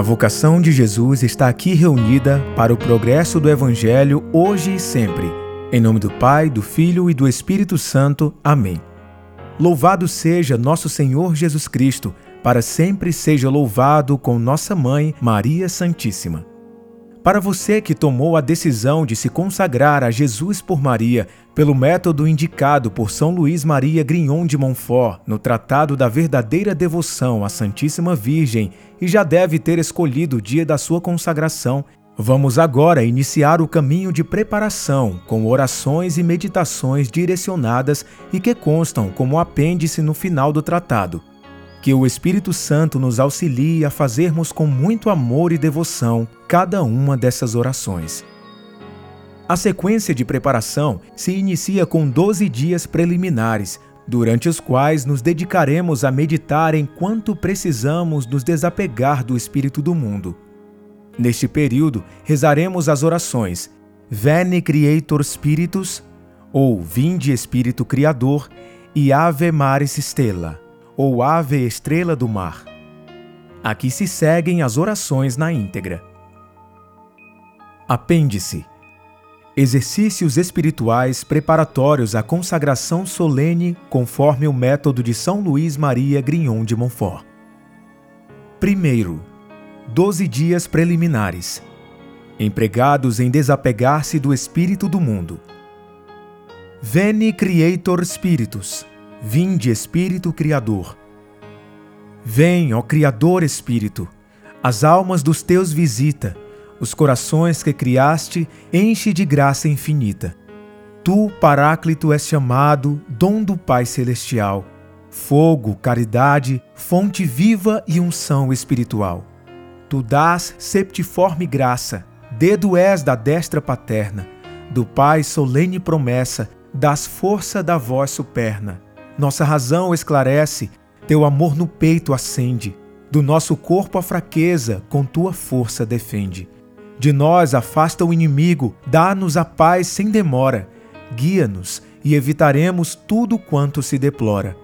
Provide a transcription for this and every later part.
A vocação de Jesus está aqui reunida para o progresso do Evangelho hoje e sempre. Em nome do Pai, do Filho e do Espírito Santo. Amém. Louvado seja nosso Senhor Jesus Cristo, para sempre seja louvado com nossa mãe, Maria Santíssima. Para você que tomou a decisão de se consagrar a Jesus por Maria pelo método indicado por São Luís Maria Grignon de Montfort no Tratado da Verdadeira Devoção à Santíssima Virgem e já deve ter escolhido o dia da sua consagração, vamos agora iniciar o caminho de preparação com orações e meditações direcionadas e que constam como apêndice no final do tratado. Que o Espírito Santo nos auxilie a fazermos com muito amor e devoção cada uma dessas orações. A sequência de preparação se inicia com 12 dias preliminares, durante os quais nos dedicaremos a meditar em quanto precisamos nos desapegar do espírito do mundo. Neste período, rezaremos as orações Veni Creator Spiritus, ou Vinde Espírito Criador, e Ave Maris Stella ou Ave Estrela do Mar. Aqui se seguem as orações na íntegra. Apêndice Exercícios espirituais preparatórios à consagração solene conforme o método de São Luís Maria Grignon de Montfort. Primeiro, doze dias preliminares, empregados em desapegar-se do espírito do mundo. Veni Creator Spiritus Vinde, Espírito Criador. Vem, ó Criador Espírito, as almas dos teus visita, os corações que criaste, enche de graça infinita. Tu, Paráclito, és chamado, dom do Pai Celestial, fogo, caridade, fonte viva e unção espiritual. Tu dás septiforme graça, dedo és da destra paterna, do Pai solene promessa, das força da voz superna nossa razão esclarece, teu amor no peito acende. Do nosso corpo a fraqueza, com tua força defende. De nós afasta o inimigo, dá-nos a paz sem demora. Guia-nos e evitaremos tudo quanto se deplora.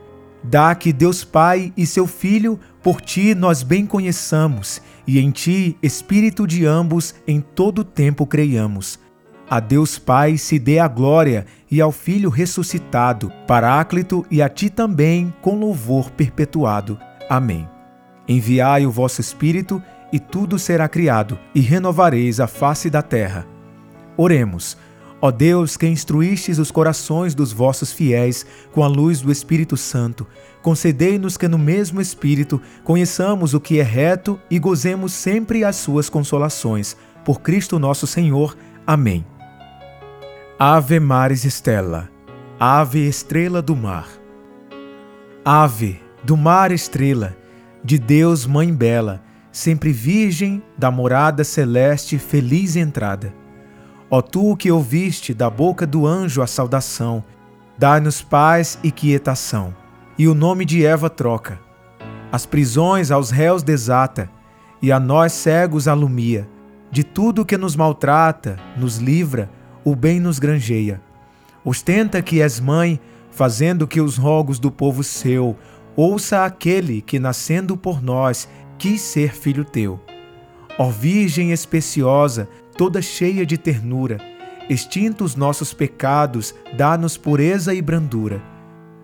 Dá que Deus Pai e seu Filho por ti nós bem conheçamos, e em ti, Espírito de ambos, em todo tempo creiamos a Deus Pai se dê a glória e ao Filho ressuscitado, Paráclito e a ti também com louvor perpetuado. Amém. Enviai o vosso Espírito e tudo será criado, e renovareis a face da terra. Oremos. Ó Deus, que instruístes os corações dos vossos fiéis com a luz do Espírito Santo, concedei-nos que no mesmo Espírito conheçamos o que é reto e gozemos sempre as suas consolações. Por Cristo nosso Senhor. Amém. Ave Maris Stella, Ave Estrela do Mar. Ave do mar estrela, de Deus Mãe Bela, sempre virgem da morada celeste feliz entrada. Ó tu que ouviste da boca do anjo a saudação, dai-nos paz e quietação, e o nome de Eva troca. As prisões aos réus desata, e a nós cegos alumia. De tudo que nos maltrata, nos livra, o bem nos granjeia. Ostenta que és mãe, fazendo que os rogos do povo seu ouça aquele que, nascendo por nós, quis ser filho teu. Ó Virgem especiosa, toda cheia de ternura, extintos nossos pecados, dá-nos pureza e brandura.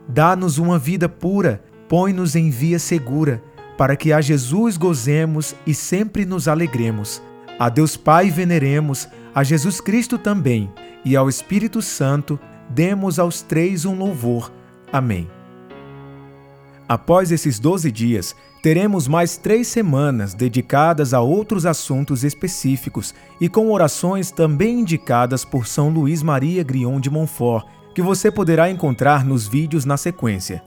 Dá-nos uma vida pura, põe-nos em via segura, para que a Jesus gozemos e sempre nos alegremos. A Deus Pai veneremos, a Jesus Cristo também, e ao Espírito Santo, demos aos três um louvor. Amém. Após esses doze dias, teremos mais três semanas dedicadas a outros assuntos específicos e com orações também indicadas por São Luís Maria Grignon de Montfort, que você poderá encontrar nos vídeos na sequência.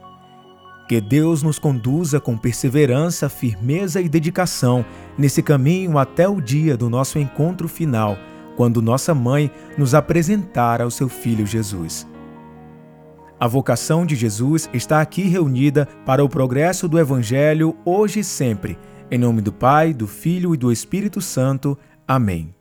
Que Deus nos conduza com perseverança, firmeza e dedicação nesse caminho até o dia do nosso encontro final quando nossa mãe nos apresentar ao seu filho Jesus. A vocação de Jesus está aqui reunida para o progresso do Evangelho hoje e sempre. Em nome do Pai, do Filho e do Espírito Santo. Amém.